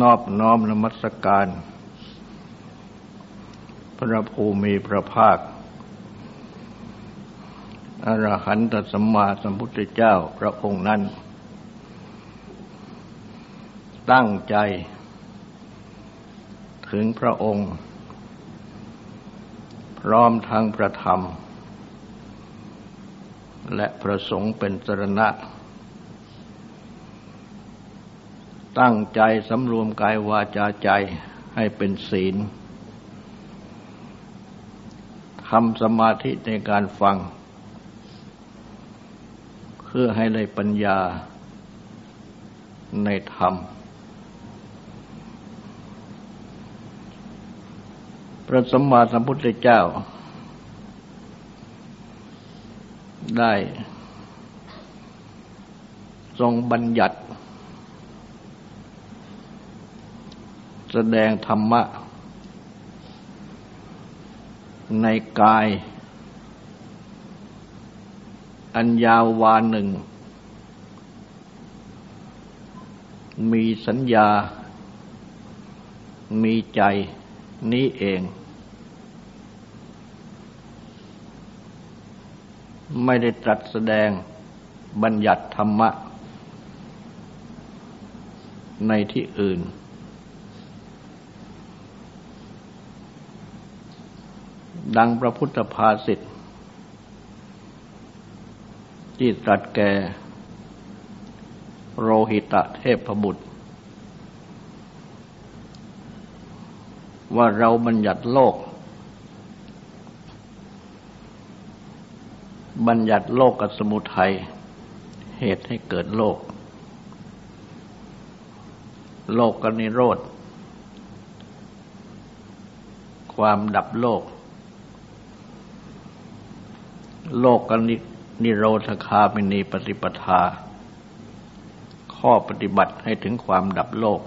นอบน้อมนมัสการ พระภูมิพระภาค อรหันตสัมมาสัมพุทธเจ้าพระองค์นั้น ตั้งใจ ถึงพระองค์ พร้อมทางพระธรรม และประสงค์เป็นสรณะ ตั้งใจสำรวมกายวาจาใจให้เป็นศีลทำสมาธิในการฟัง เพื่อให้ได้ปัญญาในธรรม พระสมมาสัมพุทธเจ้า ได้ ทรงบัญญัติ แสดงธรรมะ ในกาย อันยาววานหนึ่ง มีสัญญา มีใจนี้เอง ไม่ได้ตรัสแสดงบัญญัติธรรมะ ในที่อื่น ดังพระพุทธภาษิตที่ตรัสแก่ โรหิตะเทพบุตร ว่าเราบัญญัติโลก บัญญัติโลกกับสมุทัยเหตุให้เกิดโลก โลกกนิโรธ ความดับโลก โลกกนินิโรธคามินีปฏิปทา ข้อปฏิบัติให้ถึงความดับโลก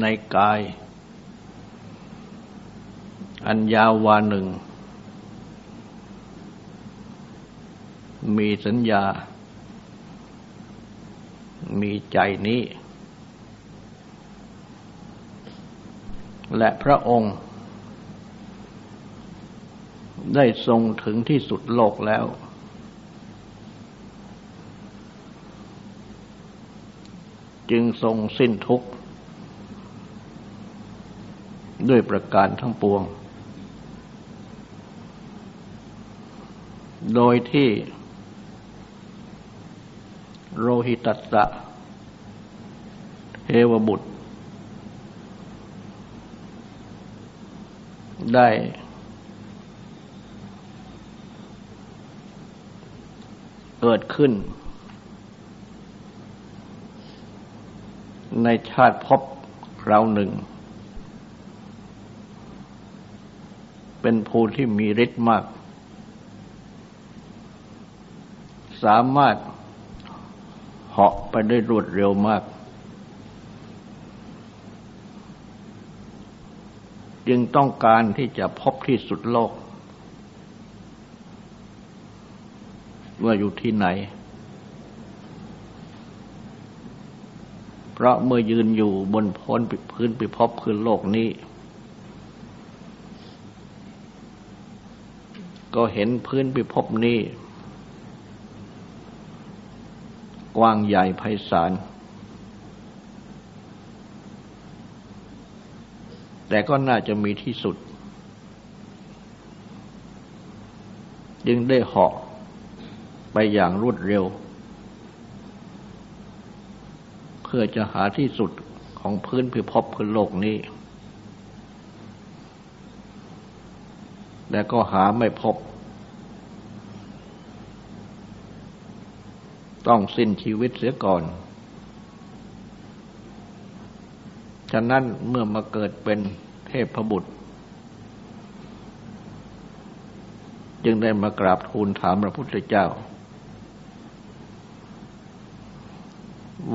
ในกาย อันยาววาหนึ่ง มีสัญญา มีใจนี้ และพระองค์ ได้ทรงถึงที่สุดโลกแล้ว จึงทรงสิ้นทุกข์ ด้วยประการทั้งปวง โดยที่โรหิตัสสะเทวบุตร ได้ เกิดขึ้น ในชาติพบคราหนึ่ง เป็นภูที่มีฤทธิ์มาก สามารถเหาะไปได้รวดเร็วมาก จึงต้องการที่จะพบที่สุดโลก ว่าอยู่ที่ไหน เพราะเมื่อยืนอยู่บนพ้นพื้นปิภพคือโลกนี้ ก็เห็นพื้นปิภพนี้ กว้างใหญ่ไพศาลแต่ก็น่าจะมีที่สุด จึงได้เหาะ ไปอย่างรวดเร็ว เพื่อจะหาที่สุดของพื้นพิภพพื้นโลกนี้ แต่ก็หาไม่พบ ต้องสิ้นชีวิตเสียก่อน ฉะนั้นเมื่อมาเกิดเป็นเทพบุตร จึงได้มากราบทูลถามพระพุทธเจ้า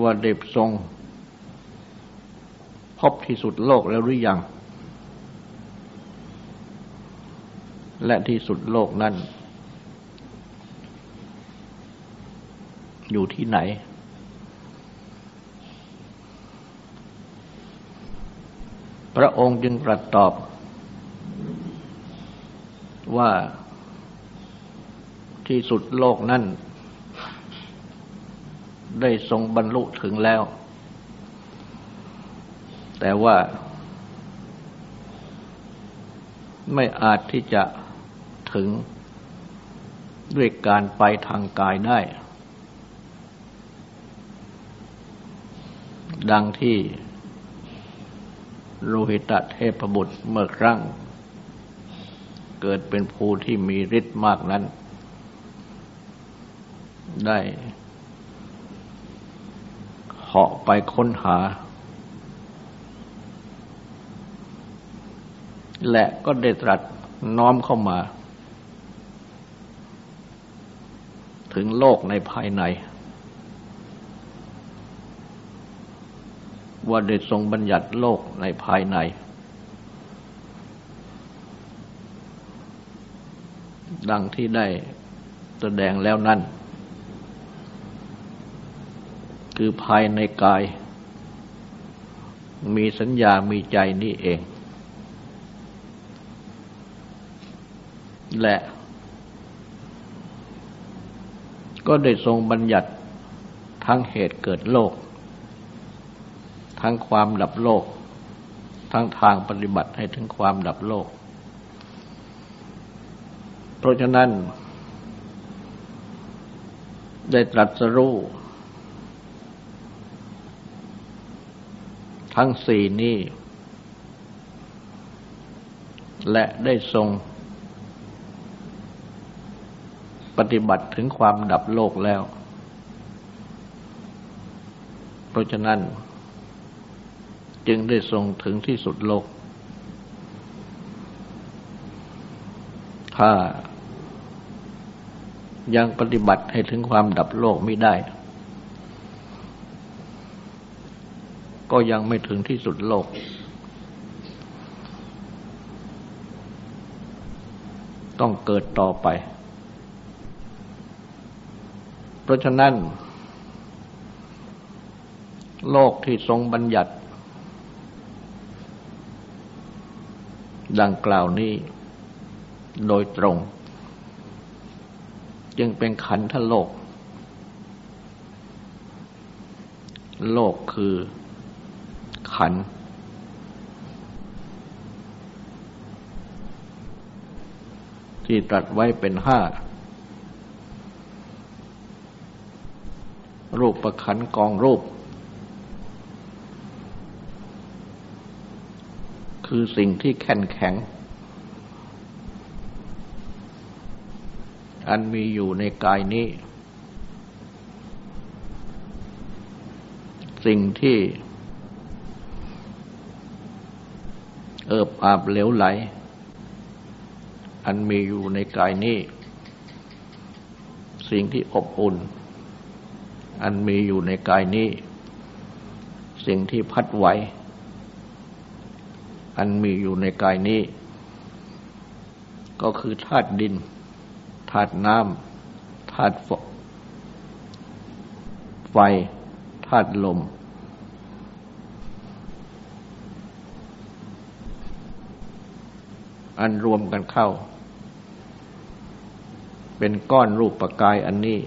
ว่าเด็บทรง พบที่สุดโลกแล้วหรือยัง และที่สุดโลกนั้น อยู่ที่ไหน พระองค์จึงตรัสตอบว่าที่สุดโลกนั้น ได้ทรงบรรลุถึงแล้ว แต่ว่าไม่อาจที่จะถึงด้วยการไปทางกายได้ ดังที่โลหิตเทพบุตรเมื่อครั้ง เกิดเป็นภูที่มีฤทธิ์มากนั้น ได้ เหาะไปค้นหา และก็ได้ตรัสน้อมเข้ามา ถึงโลกในภายใน ว่าได้ทรงบัญญัติโลกในภายใน ดังที่ได้แสดงแล้วนั่น คือภายในกาย มีสัญญามีใจนี่เอง และ ก็ได้ทรงบัญญัติทั้งเหตุเกิดโลก ทั้งความดับโลก ทั้งทางปฏิบัติให้ถึงความดับโลก เพราะฉะนั้น ได้ตรัสรู้ ทั้งสี่นี้ และได้ทรง ปฏิบัติถึงความดับโลกแล้ว เพราะฉะนั้น จึงได้ทรงถึงที่สุดโลก ถ้ายังปฏิบัติให้ถึงความดับโลกไม่ได้ ก็ยังไม่ถึงที่สุดโลก ต้องเกิดต่อไป เพราะฉะนั้น โลกที่ทรงบัญญัติ ดังกล่าวนี้โดยตรง จึงเป็นขันธโลก โลกคือ ขัน ที่ตรัสไว้เป็นห้า รูปประขันกองรูป คือสิ่งที่แข็งแข็ง อันมีอยู่ในกายนี้ สิ่งที่ เอิบอาบเหลวไหล อันมีอยู่ในกายนี้ สิ่งที่อบอุ่น อันมีอยู่ในกายนี้ สิ่งที่พัดไหว อันมีอยู่ในกายนี้ ก็คือธาตุดินธาตุน้ำธาตุไฟธาตุลม อันรวมกันเข้า เป็นก้อนรูปประกายอันนี้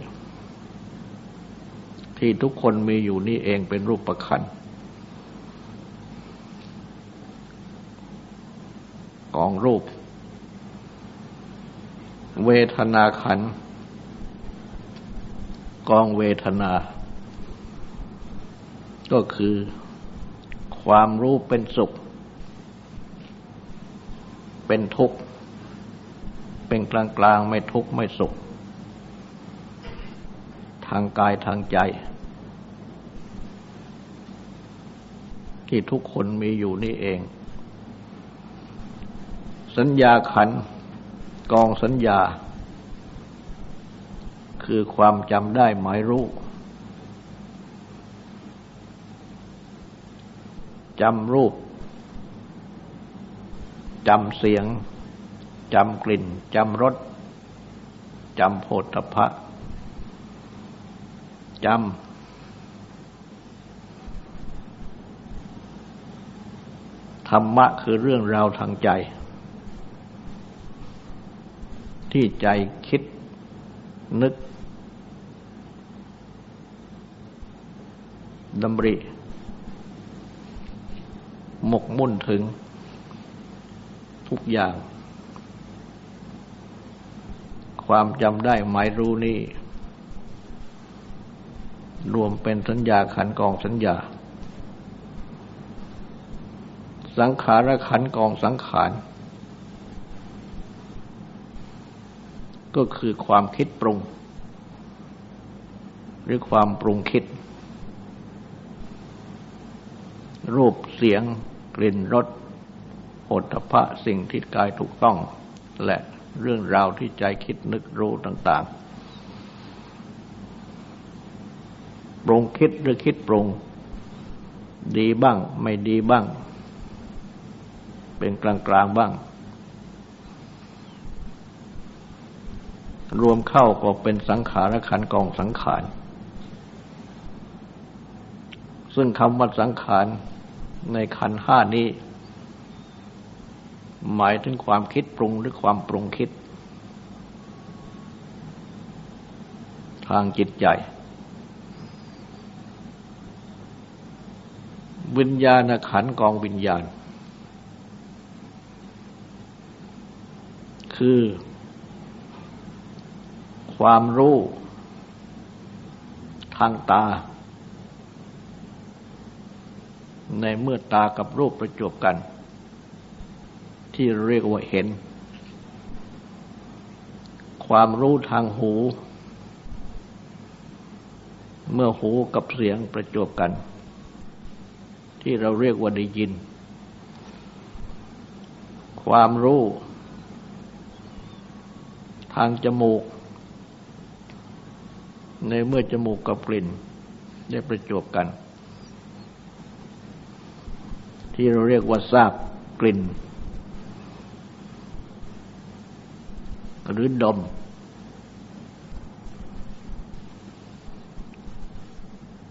ที่ทุกคนมีอยู่นี่เองเป็นรูปประคันกองรูป เวทนาขันกองเวทนา ก็คือความรู้เป็นสุข เป็นทุกข์เป็นกลางกลางไม่ทุกข์ไม่สุข ทางกายทางใจ ที่ทุกคนมีอยู่นี่เอง สัญญาขันกองสัญญา คือความจำได้หมายรู้จำรูป จำเสียง จำกลิ่น จำรส จำโผฏฐพะ จำธรรมะคือเรื่องราวทางใจ ที่ใจคิดนึกดำริ หมกมุ่นถึง ทุกอย่าง ความจำได้หมายรู้นี่ รวมเป็นสัญญาขันกองสัญญา สังขารขันกองสังขารก็คือความคิดปรุง หรือความปรุงคิด รูปเสียงกลิ่นรส โอฏฐะสิ่งที่กายถูกต้อง และเรื่องราวที่ใจคิดนึกรู้ต่าง ๆ ปรุงคิดหรือคิดปรุงดีบ้าง ไม่ดีบ้าง เป็นกลางๆบ้าง รวมเข้าก็เป็นสังขารขันกองสังขาร ซึ่งคำว่าสังขารในขันห้านี้ หมายถึงความคิดปรุงหรือความปรุงคิด ทางจิตใจ วิญญาณขันกองวิญญาณ คือ ความรู้ ทางตา ในเมื่อตากับรูปประจบกัน ที่เรียกว่าเห็น ความรู้ทางหู เมื่อหูกับเสียงประจบกัน ที่เราเรียกว่าได้ยิน ความรู้ ทางจมูก ในเมื่อจมูกกับกลิ่น ได้ประจบกัน ที่เราเรียกว่าทราบกลิ่น หรือดม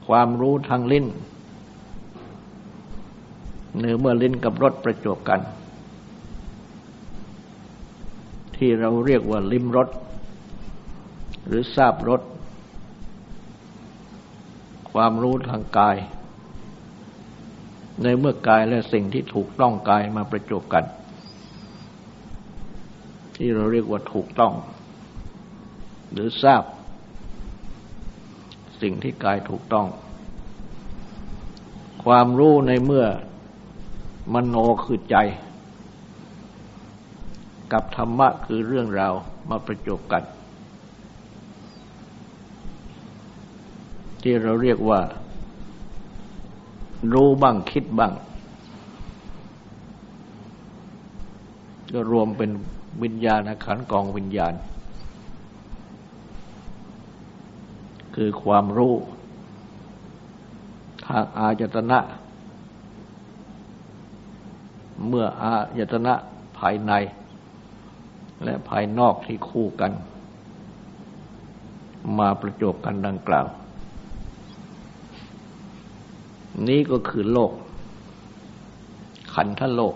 ความรู้ทางลิ้นเนื้อเมื่อลิ้นกับรสประจบกัน ที่เราเรียกว่าลิ้มรสหรือทราบรสความรู้ทางกาย ในเมื่อกายและสิ่งที่ถูกต้องกายมาประจบกัน ที่เราเรียกว่าถูกต้อง หรือทราบ สิ่งที่กายถูกต้อง ความรู้ในเมื่อมโนคือใจ กับธรรมะคือเรื่องราวมาประจบกัน ที่เราเรียกว่า รู้บ้างคิดบ้างก็รวมเป็น วิญญาณขันกองวิญญาณ คือความรู้ ทางอายตนะ เมื่ออายตนะภายใน และภายนอกที่คู่กัน มาประจบกันดังกล่าว นี้ก็คือโลก ขันธโลก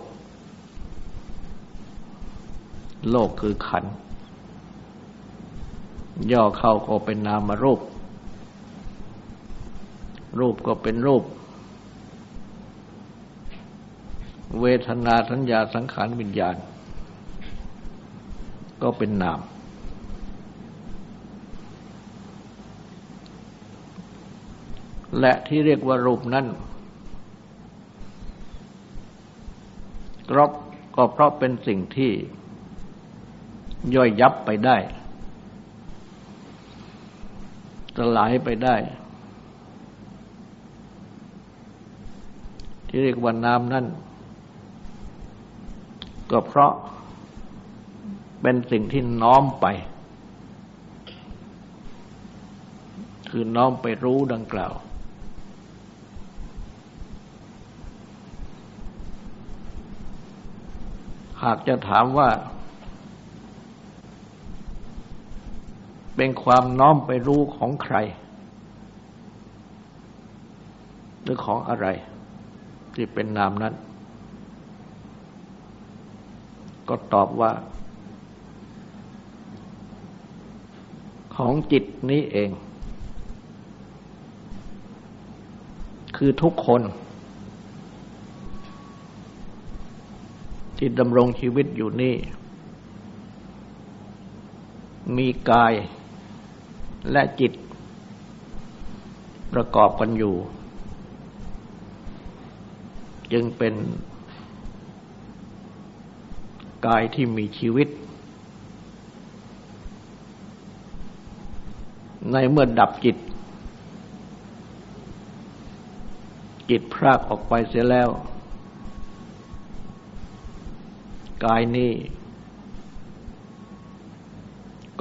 โลกคือขัน ย่อเข้าก็เป็นนามรูป รูปก็เป็นรูป เวทนาสัญญาสังขารวิญญาณ ก็เป็นนาม และที่เรียกว่ารูปนั้นกรอบก็เพราะเป็นสิ่งที่ ย่อยยับไปได้ สลายไปได้ ที่เรียกว่าน้ำนั่น ก็เพราะเป็นสิ่งที่น้อมไป คือน้อมไปรู้ดังกล่าวหากจะถามว่า เป็นความน้อมไปรู้ของใคร หรือของอะไร ที่เป็นนามนั้น ก็ตอบว่า ของจิตนี้เอง คือทุกคน ที่ดำรงชีวิตอยู่นี่มีกาย และจิต ประกอบกันอยู่ จึงเป็นกายที่มีชีวิต ในเมื่อดับจิต จิตพรากออกไปเสียแล้ว กายนี้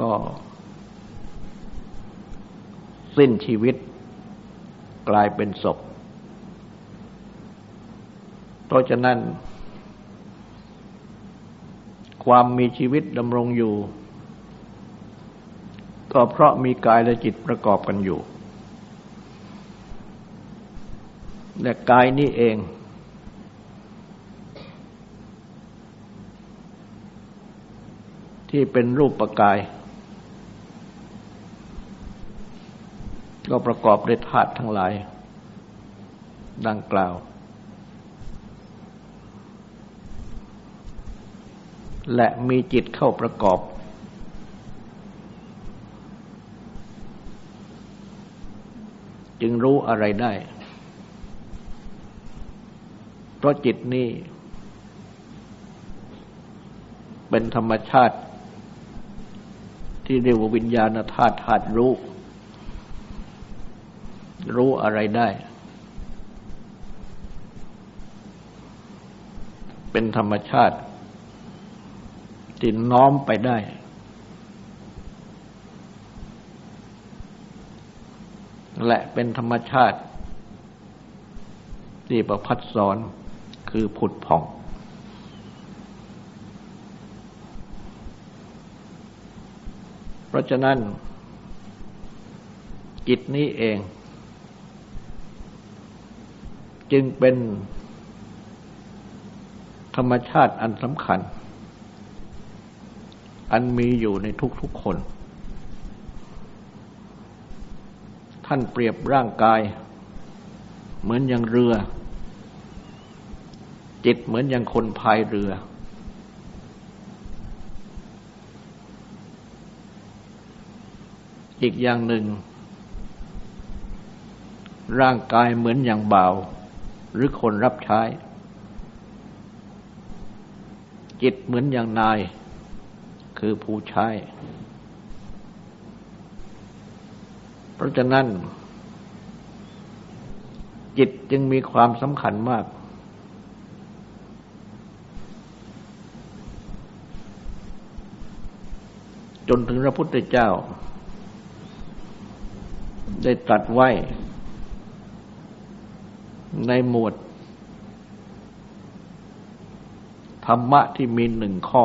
ก็ สิ้นชีวิต กลายเป็นศพ เพราะฉะนั้น ความมีชีวิตดำรงอยู่ ก็เพราะมีกายและจิตประกอบกันอยู่ และกายนี้เอง ที่เป็นรูปปกาย ก็ประกอบด้วยธาตุทั้งหลาย ดังกล่าว และมีจิตเข้าประกอบ จึงรู้อะไรได้ เพราะจิตนี้เป็นธรรมชาติที่เรียกว่าวิญญาณธาตุธาตุรู้ รู้อะไรได้ เป็นธรรมชาติที่น้อมไปได้ และเป็นธรรมชาติ ที่ประพัดสอนคือผุดผ่อง เพราะฉะนั้นจิตนี้เอง จึงเป็นธรรมชาติอันสำคัญ อันมีอยู่ในทุกๆคน ท่านเปรียบร่างกาย เหมือนอย่างเรือ จิตเหมือนอย่างคนพายเรือ อีกอย่างหนึ่ง ร่างกายเหมือนอย่างเบา หรือคนรับใช้ จิตเหมือนอย่างนาย คือผู้ใช้ เพราะฉะนั้น จิตจึงมีความสำคัญมาก จนถึงพระพุทธเจ้า ได้ตรัสไว้ ในหมวด ธรรมะที่มีหนึ่งข้อ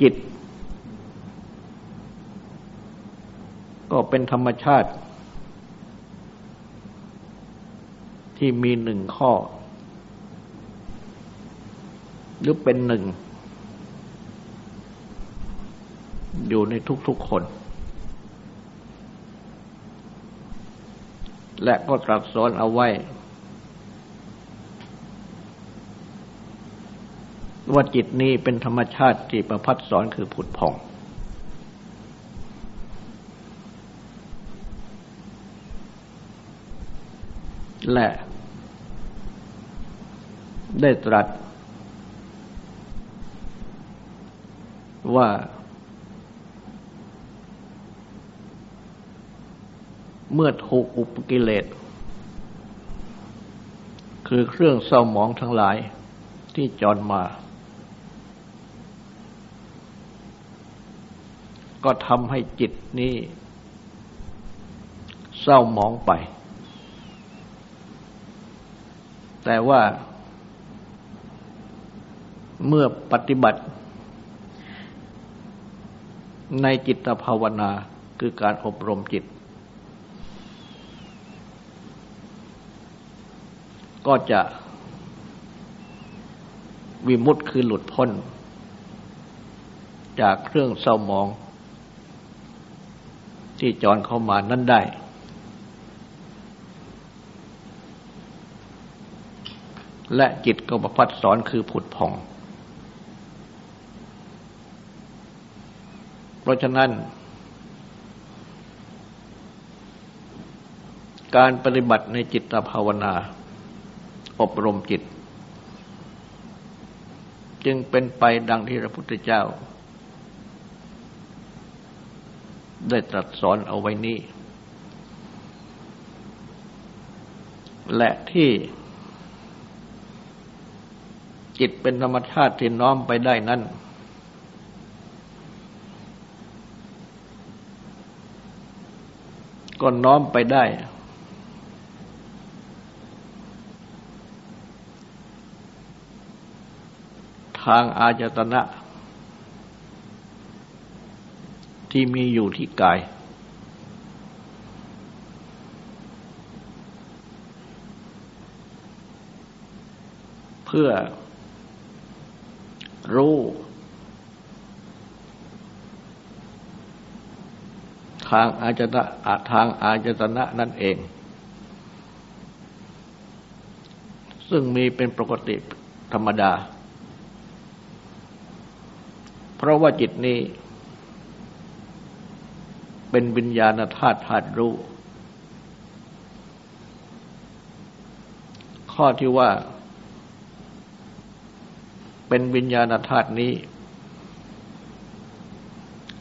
จิต ก็เป็นธรรมชาติ ที่มีหนึ่งข้อ หรือเป็นหนึ่ง อยู่ในทุกๆคน และก็ตรัสสอนเอาไว้ ว่าจิตนี้เป็นธรรมชาติที่ประพัดสอนคือผุดผ่อง และได้ตรัสว่า เมื่อถูกอุปกิเลส คือเครื่องเศร้าหมองทั้งหลายที่จรมา ก็ทำให้จิตนี้เศร้าหมองไป แต่ว่าเมื่อปฏิบัติ ในจิตภาวนาคือการอบรมจิต ก็จะวิมุตคือหลุดพ้น จากเครื่องเศร้ามอง ที่จรเข้ามานั้นได้ และจิตก็ประพัดสอนคือผุดผ่อง เพราะฉะนั้น การปฏิบัติในจิตภาวนา อบรมจิต จึงเป็นไปดังที่พระพุทธเจ้า ได้ตรัสสอนเอาไว้นี้ และที่ จิตเป็นธรรมชาติที่น้อมไปได้นั้นก็น้อมไปได้ ทางอาจตนะ ที่มีอยู่ที่กาย เพื่อรู้ทางอาจตนะทางอาจตนะนั่นเอง ซึ่งมีเป็นปกติธรรมดา เพราะว่าจิตนี้ เป็นวิญญาณธาตุธาตุรู้ ข้อที่ว่า เป็นวิญญาณธาตุนี้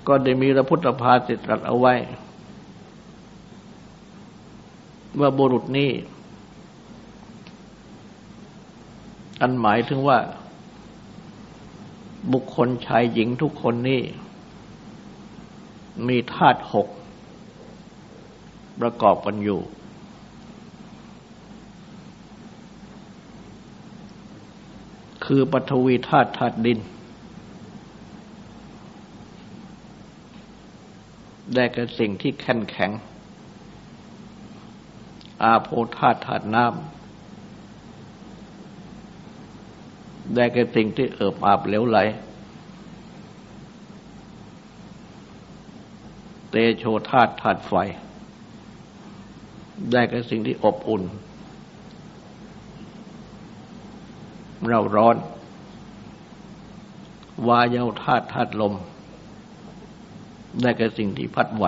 ก็ได้มีพระพุทธภาสิตรัสเอาไว้ ว่าบุรุษนี้ อันหมายถึงว่า บุคคลชายหญิงทุกคนนี้มีธาตุหกประกอบกันอยู่ คือปฐวีธาตุธาตุดิน ได้แก่สิ่งที่แข็งแข็ง อาโพธาตุธาตุน้ำ ได้แก่สิ่งที่เอิบอาบเหลวไหล เตโชธาตุธาตุไฟ ได้แก่สิ่งที่อบอุ่น เราร้อน วายาธาตุธาตุลม ได้แก่สิ่งที่พัดไหว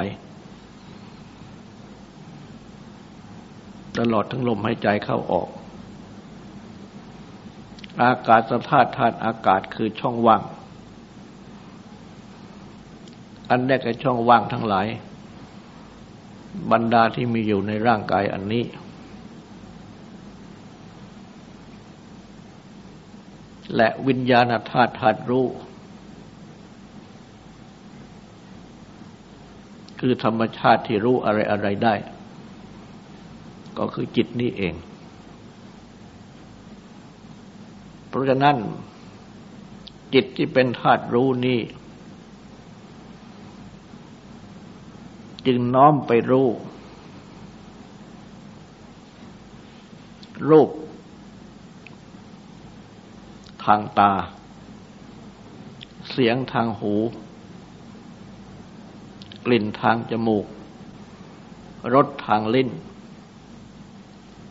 ตลอดทั้งลมหายใจเข้าออก อากาศสธาตุธาตุอากาศคือช่องว่าง อันได้แก่ช่องว่างทั้งหลาย บรรดาที่มีอยู่ในร่างกายอันนี้ และวิญญาณธาตุธาตุรู้ คือธรรมชาติที่รู้อะไรอะไรได้ ก็คือจิตนี้เอง เพราะฉะนั้น จิตที่เป็นธาตุรู้นี้ จึงน้อมไปรู้ รูป ทางตา เสียงทางหู กลิ่นทางจมูก รสทางลิ้น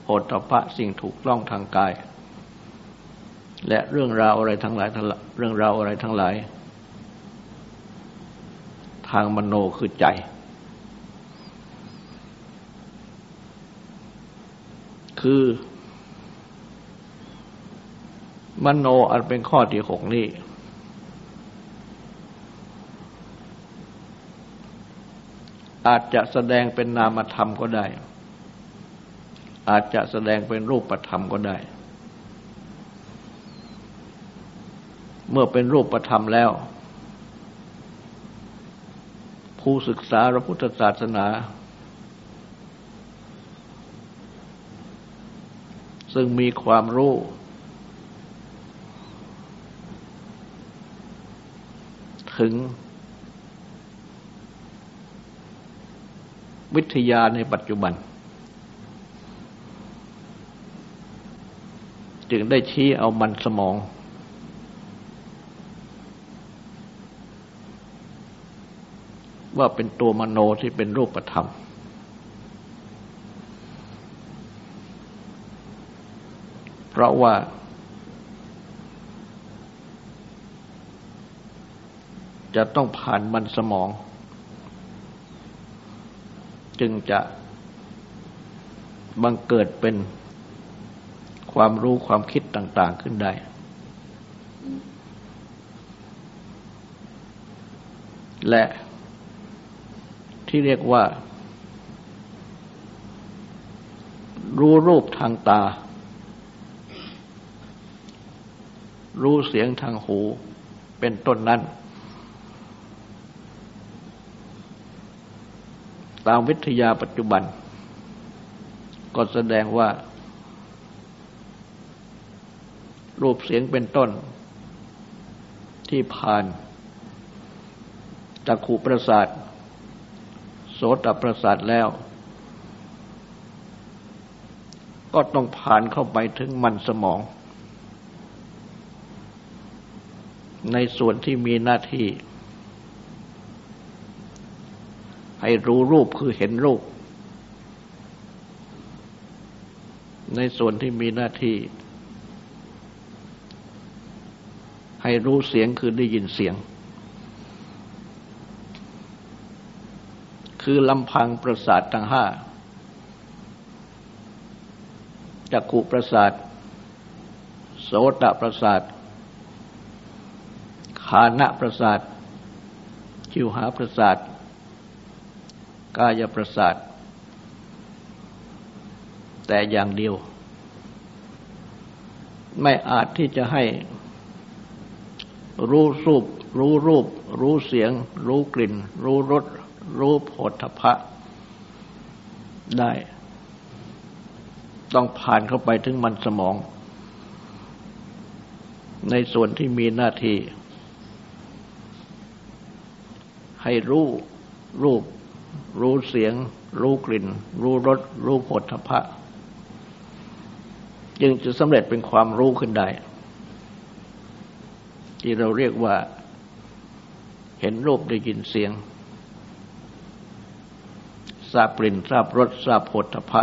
โอตพะสิ่งถูกต้องทางกาย และเรื่องราวอะไรทั้งหลายเรื่องราวอะไรทั้งหลาย ทางมโนคือใจ คือ มโนอันเป็นข้อที่หกนี้ อาจจะแสดงเป็นนามธรรมก็ได้ อาจจะแสดงเป็นรูปธรรมก็ได้ เมื่อเป็นรูปธรรมแล้ว ผู้ศึกษาพระพุทธศาสนา ซึ่งมีความรู้ ถึง วิทยาในปัจจุบันจึงได้ชี้เอามันสมอง ว่าเป็นตัวมโนที่เป็นรูปธรรม เพราะว่า จะต้องผ่านมันสมอง จึงจะบังเกิดเป็นความรู้ความคิดต่าง ๆ ขึ้นได้และ ที่เรียกว่า รู้รูปทางตา รู้เสียงทางหู เป็นต้นนั้น ตามวิทยาปัจจุบัน ก็แสดงว่า รูปเสียงเป็นต้น ที่ผ่านจักขุประสาท ตประสาทแล้ว ก็ต้องผ่านเข้าไปถึงมันสมอง ในส่วนที่มีหน้าที่ ให้รู้รูปคือเห็นรูป ในส่วนที่มีหน้าที่ ให้รู้เสียงคือได้ยินเสียง คือลำพังประสาททั้งห้าจักขุประสาท โสตประสาทขานะประสาทชิวหาประสาท กายประสาท แต่อย่างเดียว ไม่อาจที่จะให้ รู้รูป รู้รูป รู้เสียง รู้กลิ่น รู้รส รู้โผฏฐะได้ ต้องผ่านเข้าไปถึงมันสมอง ในส่วนที่มีหน้าที่ ให้รู้รูป รู้เสียง รู้กลิ่น รู้รส รู้ผลทพะ จึงจะสำเร็จเป็นความรู้ขึ้นได้ ที่เราเรียกว่า เห็นรูปได้ยินเสียง ทราบกลิ่นทราบรสทราบผลทพะ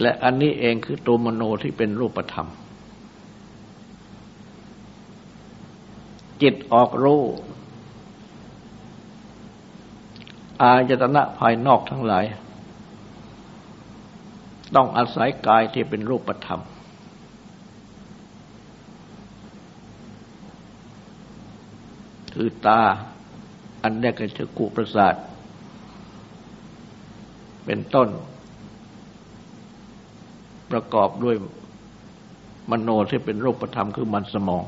และอันนี้เองคือตัวมโนที่เป็นรูปธรรม จิตออกรู้อายตนะภายนอกทั้งหลาย ต้องอาศัยกายที่เป็นรูปธรรม คือตา อันแรกก็จะกุประสาท เป็นต้น ประกอบด้วยมโนที่เป็นรูปธรรมคือมันสมอง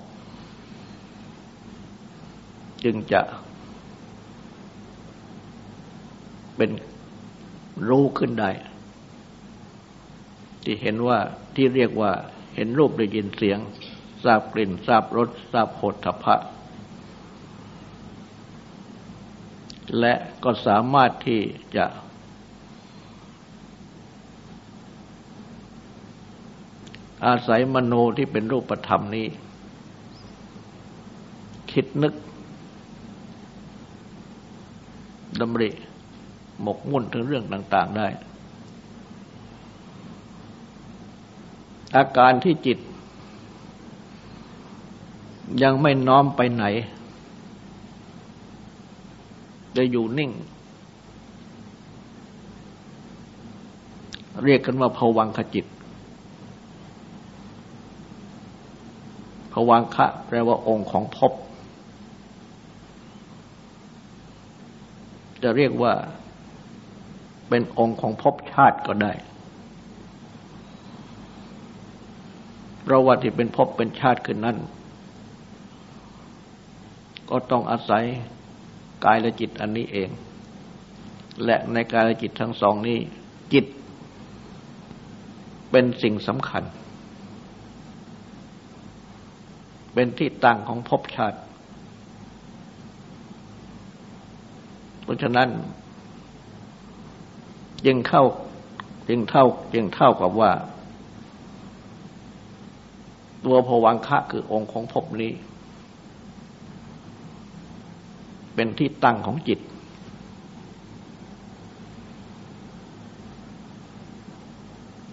จึงจะเป็นรู้ขึ้นได้ ที่เห็นว่าที่เรียกว่าเห็นรูปได้ยินเสียง ทราบกลิ่น ทราบรส ทราบโผฏฐพะ และก็สามารถที่จะอาศัยมโนที่เป็นรูปธรรมนี้ คิดนึกดำริหมกมุ่นถึงเรื่องต่าง ๆได้ อาการที่จิต ยังไม่น้อมไปไหน จะอยู่นิ่ง เรียกกันว่าภวังขจิตภวังคะแปลว่าองค์ของภพจะเรียกว่าเป็นองค์ของภพชาติก็ได้เพราะว่าที่เป็นภพเป็นชาติขึ้นนั้น ก็ต้องอาศัย กายและจิตอันนี้เอง และในกายและจิตทั้งสองนี้ จิต เป็นสิ่งสำคัญ เป็นที่ตั้งของภพชาติ เพราะฉะนั้นจึงเข้าจึงเท่าจึงเท่ากับว่า ตัวผวังคะคือองค์ของภพนี้ เป็นที่ตั้งของจิต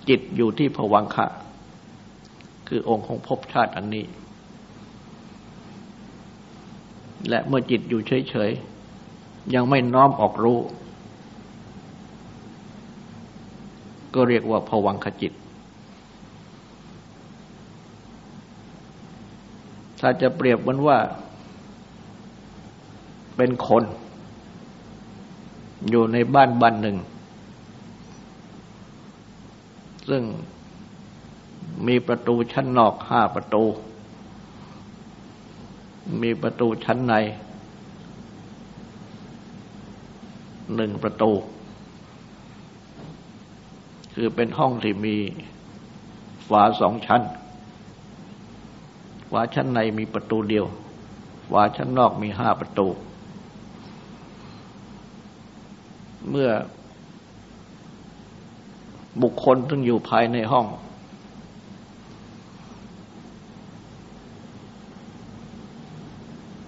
จิตอยู่ที่ผวังคะคือองค์ของภพชาติอันนี้ และเมื่อจิตอยู่เฉยๆ ยังไม่น้อมออกรู้ ก็เรียกว่าผวังขจิต ถ้าจะเปรียบมันว่า เป็นคน อยู่ในบ้านบ้านหนึ่ง ซึ่งมีประตูชั้นนอกห้าประตู มีประตูชั้นในหนึ่งประตู คือเป็นห้องที่มีฝาสองชั้น ฝาชั้นในมีประตูเดียว ฝาชั้นนอกมีห้าประตู เมื่อ บุคคลซึ่งอยู่ภายในห้อง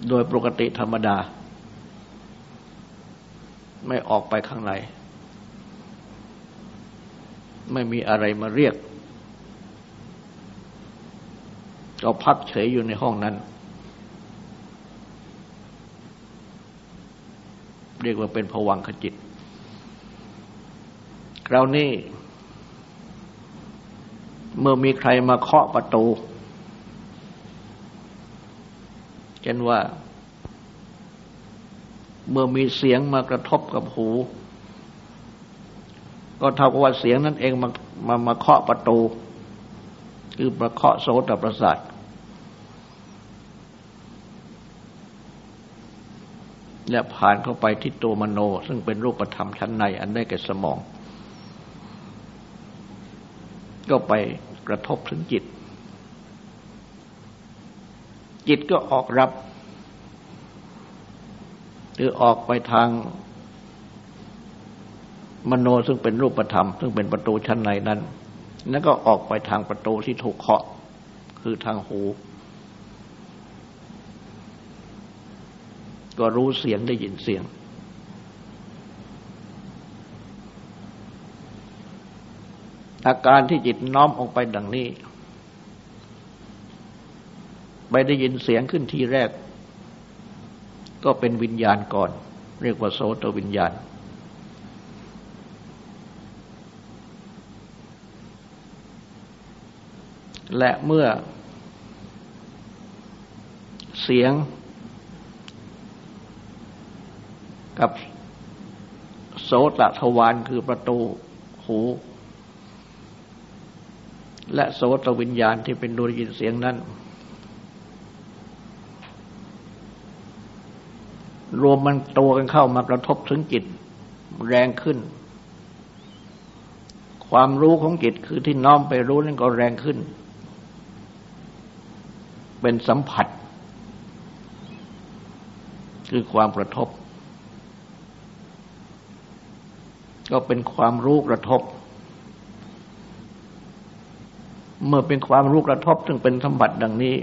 โดยปกติธรรมดา ไม่ออกไปข้างใน ไม่มีอะไรมาเรียกก็พักเฉยอยู่ในห้องนั้น เรียกว่าเป็นผวังขจิต ครานี้เมื่อมีใครมาเคาะประตูเช่นว่า เมื่อมีเสียงมากระทบกับหู ก็เท่ากับว่าเสียงนั้นเองมามามาเคาะประตู คือประเคาะโสตประสาทและผ่านเข้าไปที่ตัวมโน ซึ่งเป็นรูปธรรมชั้นในอันได้แก่สมอง ก็ไปกระทบถึงจิต จิตก็ออกรับ หรือออกไปทางมโนซึ่งเป็นรูปธรรม ซึ่งเป็นประตูชั้นในนั้น แล้วก็ออกไปทางประตูที่ถูกเคาะ คือทางหู ก็รู้เสียงได้ยินเสียง อาการที่จิตน้อมออกไปดังนี้ ไปได้ยินเสียงขึ้นที่แรก ก็เป็นวิญญาณก่อน เรียกว่าโสตวิญญาณ และเมื่อ เสียง กับโสตทวารคือประตูหู และโสตวิญญาณที่เป็นดูยินเสียงนั้น รวมมันตัวกันเข้ามากระทบถึงจิตแรงขึ้น ความรู้ของจิตคือที่น้อมไปรู้นั่นก็แรงขึ้น เป็นสัมผัส คือความกระทบ ก็เป็นความรู้กระทบ เมื่อเป็นความรู้กระทบซึ่งเป็นสมผัสดังนี้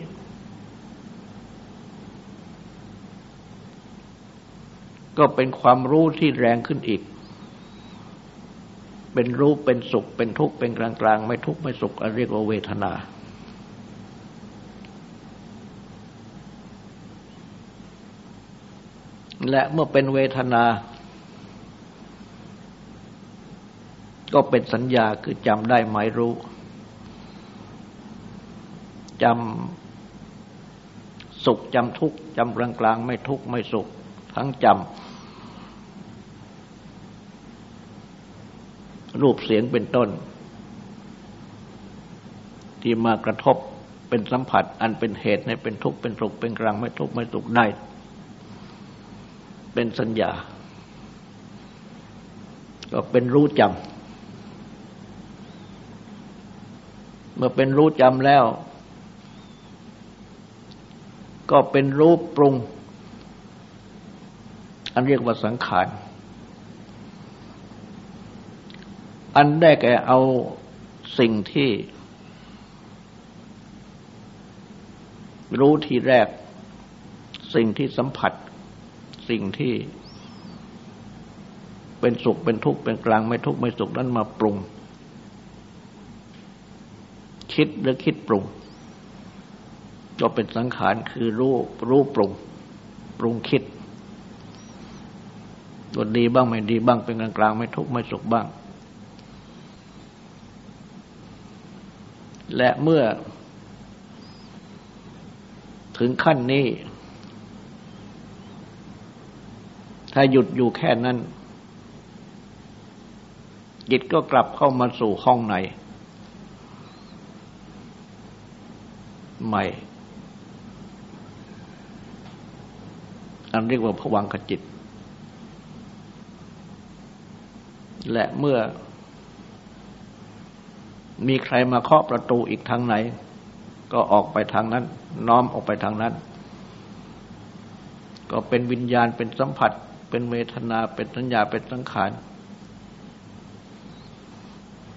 ก็เป็นความรู้ที่แรงขึ้นอีก เป็นรู้เป็นสุข เป็นทุกข์เป็นกลางกลางไม่ทุกข์ไม่สุขเรียกว่าเวทนา และเมื่อเป็นเวทนา ก็เป็นสัญญาคือจำได้หมายรู้ จำสุขจำทุกข์จำกลางกลางไม่ทุกข์ไม่สุข ทั้งจำรูปเสียงเป็นต้น ที่มากระทบเป็นสัมผัส อันเป็นเหตุให้เป็นทุกข์เป็นสุขเป็นกลางไม่ทุกข์ไม่สุขได้ เป็นสัญญา ก็เป็นรู้จำเมื่อเป็นรู้จำแล้ว ก็เป็นรูปปรุง อันเรียกว่าสังขาร อันได้แก่เอาสิ่งที่ รู้ทีแรก สิ่งที่สัมผัส สิ่งที่ เป็นสุขเป็นทุกข์เป็นกลางไม่ทุกข์ไม่สุขนั้นมาปรุง คิดหรือคิดปรุง ก็เป็นสังขารคือรู้รู้ปรุง ปรุงคิดตัวดีบ้างไม่ดีบ้างเป็นกลางกลางไม่ทุกข์ไม่สุขบ้าง และเมื่อ ถึงขั้นนี้ ถ้าหยุดอยู่แค่นั้น จิตก็กลับเข้ามาสู่ห้องในใหม่ อันเรียกว่าผวังขจิต และเมื่อ มีใครมาเคาะประตูอีกทางไหน ก็ออกไปทางนั้น น้อมออกไปทางนั้น ก็เป็นวิญญาณเป็นสัมผัส เป็นเวทนาเป็นสัญญาเป็นสังขาร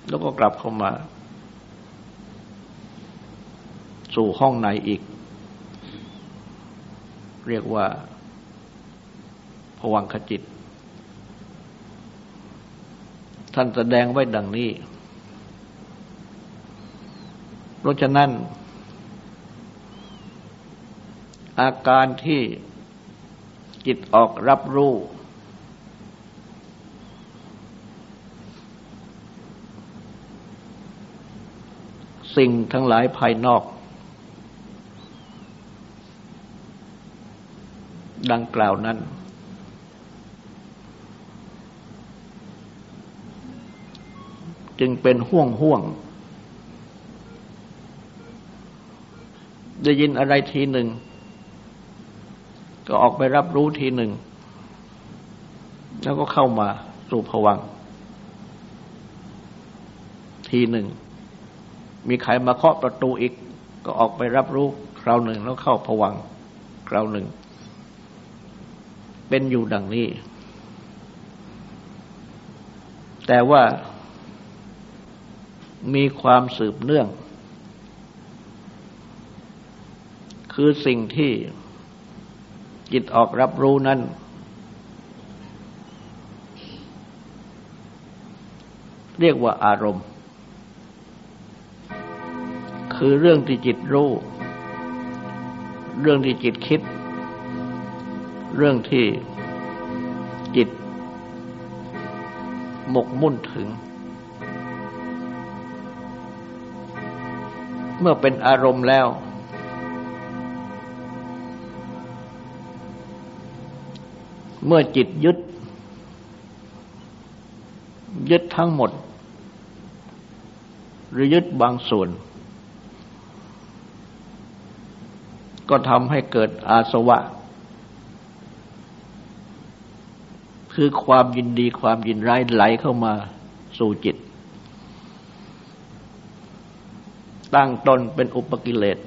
แล้วก็กลับเข้ามา สู่ห้องในอีก เรียกว่า ผวังขจิต ท่านแสดงไว้ดังนี้ เพราะฉะนั้น อาการที่จิตออกรับรู้สิ่งทั้งหลายภายนอก ดังกล่าวนั้น จึงเป็นห่วงห่วง ได้ยินอะไรทีหนึ่ง ก็ออกไปรับรู้ทีหนึ่ง แล้วก็เข้ามาสู่ผวัง ทีหนึ่ง มีใครมาเคาะประตูอีก ก็ออกไปรับรู้คราวหนึ่งแล้วเข้าผวังคราวหนึ่ง เป็นอยู่ดังนี้แต่ว่า มีความสืบเนื่อง คือสิ่งที่จิตออกรับรู้นั้น เรียกว่าอารมณ์ คือเรื่องที่จิตรู้ เรื่องที่จิตคิด เรื่องที่จิตหมกมุ่นถึง เมื่อเป็นอารมณ์แล้ว เมื่อจิตยึด ยึดทั้งหมด หรือยึดบางส่วน ก็ทำให้เกิดอาสวะ คือความยินดีความยินร้ายไหลเข้ามาสู่จิต ตั้งตนเป็นอุปกิเลส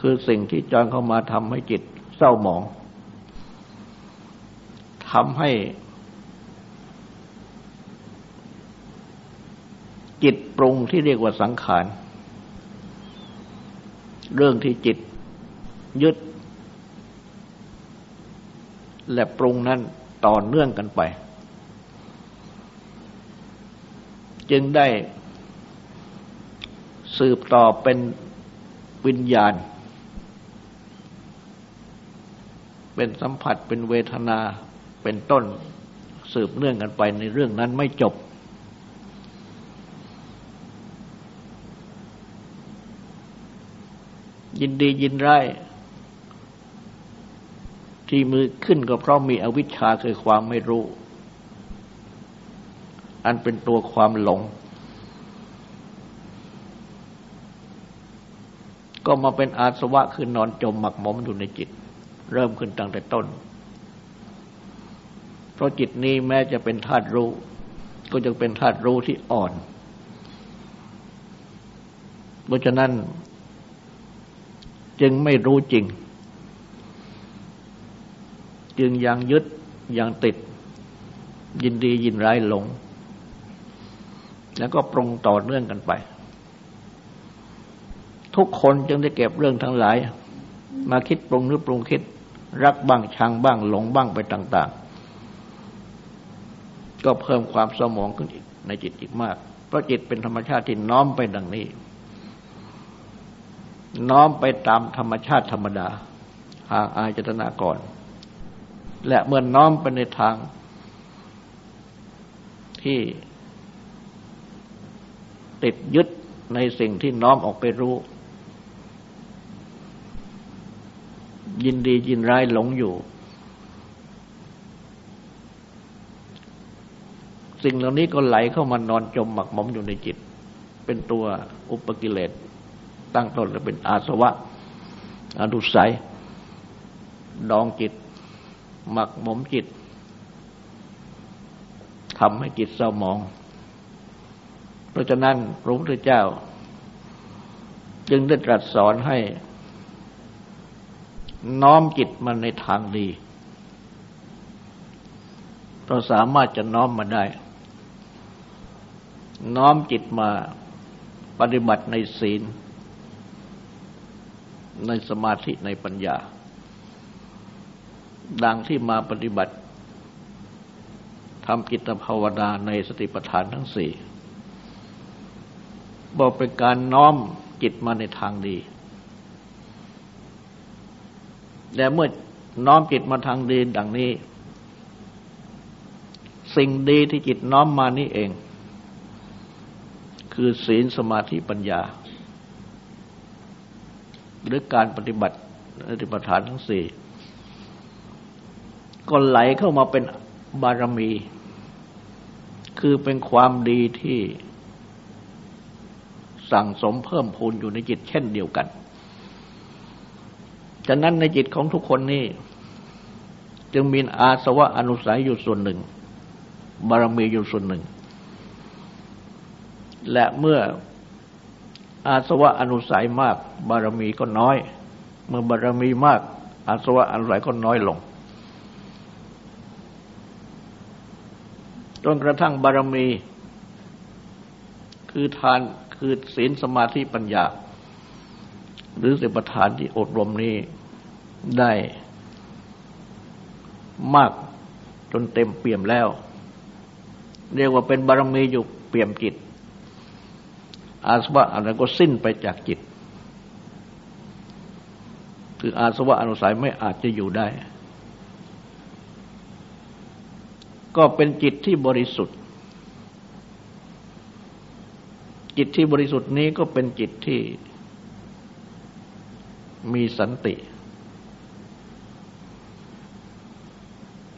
คือสิ่งที่จองเข้ามาทำให้จิตเศร้าหมองทำให้ จิตปรุงที่เรียกว่าสังขาร เรื่องที่จิตยึด และปรุงนั้นต่อเนื่องกันไป จึงได้ สืบต่อเป็นวิญญาณ เป็นสัมผัสเป็นเวทนาเป็นต้นสืบเนื่องกันไปในเรื่องนั้นไม่จบ ยินดียินร้ายที่มือขึ้นก็เพราะมีอวิชชาคือความไม่รู้ อันเป็นตัวความหลง ก็มาเป็นอาสวะคือนอนจมหมักหมมอยู่ในจิต เริ่มขึ้นตั้งแต่ต้น เพราะจิตนี้แม้จะเป็นธาตุรู้ ก็จะเป็นธาตุรู้ที่อ่อน เพราะฉะนั้น จึงไม่รู้จริง จึงยังยึดยังติด ยินดียินร้ายหลง แล้วก็ปรุงต่อเนื่องกันไป ทุกคนจึงได้เก็บเรื่องทั้งหลาย มาคิดปรุงหรือปรุงคิด รักบ้างชังบ้างหลงบ้างไปต่าง ๆ ก็เพิ่มความสมองขึ้นอีกในจิตอีกมาก เพราะจิตเป็นธรรมชาติที่น้อมไปดังนี้ น้อมไปตามธรรมชาติธรรมดาห่างอายจตนาก่อน และเมื่อน้อมไปในทางที่ติดยึดในสิ่งที่น้อมออกไปรู้ ยินดียินร้ายหลงอยู่ สิ่งเหล่านี้ก็ไหลเข้ามานอนจมหมักหมมอยู่ในจิต เป็นตัวอุปกิเลสตั้งต้นและเป็นอาสวะอนุสัย ดองจิต หมักหมมจิตทำให้จิตเศร้าหมอง เพราะฉะนั้นพระพุทธเจ้า จึงได้ตรัสสอนให้ น้อมจิตมันในทางดี เราสามารถจะน้อมมาได้ น้อมจิตมาปฏิบัติในศีล ในสมาธิในปัญญา ดังที่มาปฏิบัติทำจิตภาวนาในสติปัฏฐานทั้งสี่บอกเป็นการน้อมจิตมาในทางดี แต่เมื่อน้อมจิตมาทางดีดังนี้ สิ่งดีที่จิตน้อมมานี่เอง คือศีลสมาธิปัญญา หรือการปฏิบัติปฏิปทานทั้งสี่ก็ไหลเข้ามาเป็นบารมี คือเป็นความดีที่สั่งสมเพิ่มพูนอยู่ในจิตเช่นเดียวกัน ฉะนั้นในจิตของทุกคนนี้จึงมีอาสวะอนุสัยอยู่ส่วนหนึ่ง บารมีอยู่ส่วนหนึ่ง และเมื่ออาสวะอนุสัยมาก บารมีก็น้อย เมื่อบารมีมาก อาสวะอนุสัยก็น้อยลงจนกระทั่งบารมี คือทานคือศีลสมาธิปัญญา หรือสิบประทานที่อบรมนี้ ได้มากจนเต็มเปี่ยมแล้ว เรียกว่าเป็นบารมีอยู่เปี่ยมจิต อาสวะอะไรก็สิ้นไปจากจิต คืออาสวะอนุสัยไม่อาจจะอยู่ได้ ก็เป็นจิตที่บริสุทธิ์ จิตที่บริสุทธิ์นี้ก็เป็นจิตที่มีสันติ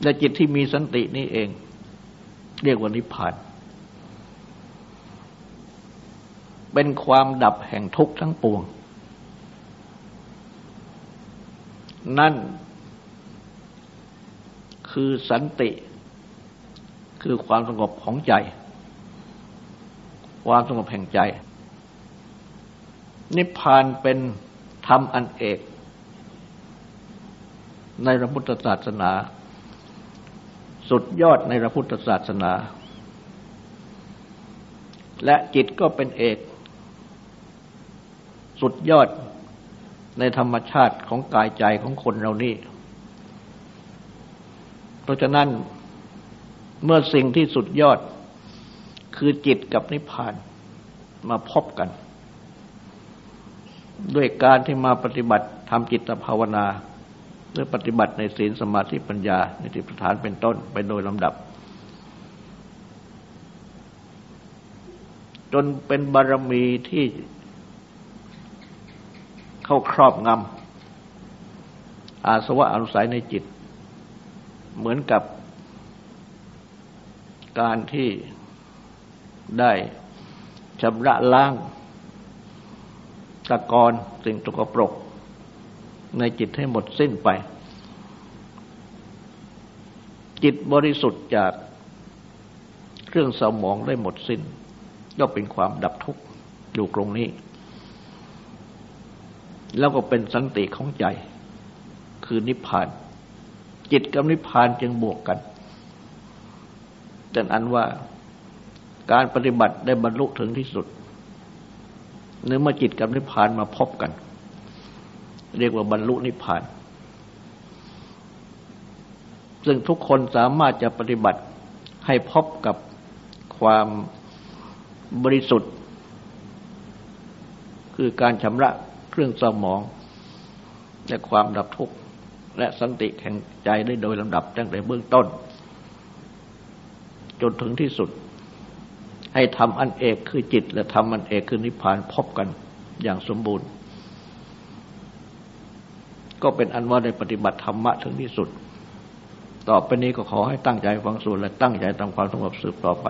และจิตที่มีสันตินี้เอง เรียกว่านิพพาน เป็นความดับแห่งทุกข์ทั้งปวง นั่นคือสันติ คือความสงบของใจ ความสงบแห่งใจ นิพพานเป็นธรรมอันเอก ในพระพุทธศาสนา สุดยอดในพระพุทธศาสนา และจิตก็เป็นเอก สุดยอดในธรรมชาติของกายใจของคนเรานี่ เพราะฉะนั้นเมื่อสิ่งที่สุดยอดคือจิตกับนิพพานมาพบกัน ด้วยการที่มาปฏิบัติทำจิตภาวนา หรือปฏิบัติในศีลสมาธิปัญญาในติปฐานเป็นต้นไปโดยลำดับ จนเป็นบารมีที่เข้าครอบงำอาสวะอนุสัยในจิต เหมือนกับการที่ได้ชำระล้างตะกอนสิ่งตกปรก ในจิตให้หมดสิ้นไป จิตบริสุทธิ์จากเครื่องสมองได้หมดสิ้นก็เป็นความดับทุกข์อยู่ตรงนี้ แล้วก็เป็นสันติของใจ คือนิพพาน จิตกับนิพพานจึงบวกกันดังนั้นว่าการปฏิบัติได้บรรลุถึงที่สุดเนื้อมาจิตกับนิพพานมาพบกัน เรียกว่าบรรลุนิพพาน ซึ่งทุกคนสามารถจะปฏิบัติให้พบกับความบริสุทธิ์ คือการชำระเครื่องสมอง และความดับทุกข์ และสันติแห่งใจได้โดยลำดับตั้งแต่เบื้องต้น จนถึงที่สุด ให้ทำอันเอกคือจิต และทำอันเอกคือนิพพานพบกันอย่างสมบูรณ์ ก็เป็นอันว่าได้ปฏิบัติธรรมะถึงที่สุด ต่อไปนี้ก็ขอให้ตั้งใจฟังสูตรและตั้งใจทำความสงบสืบต่อไป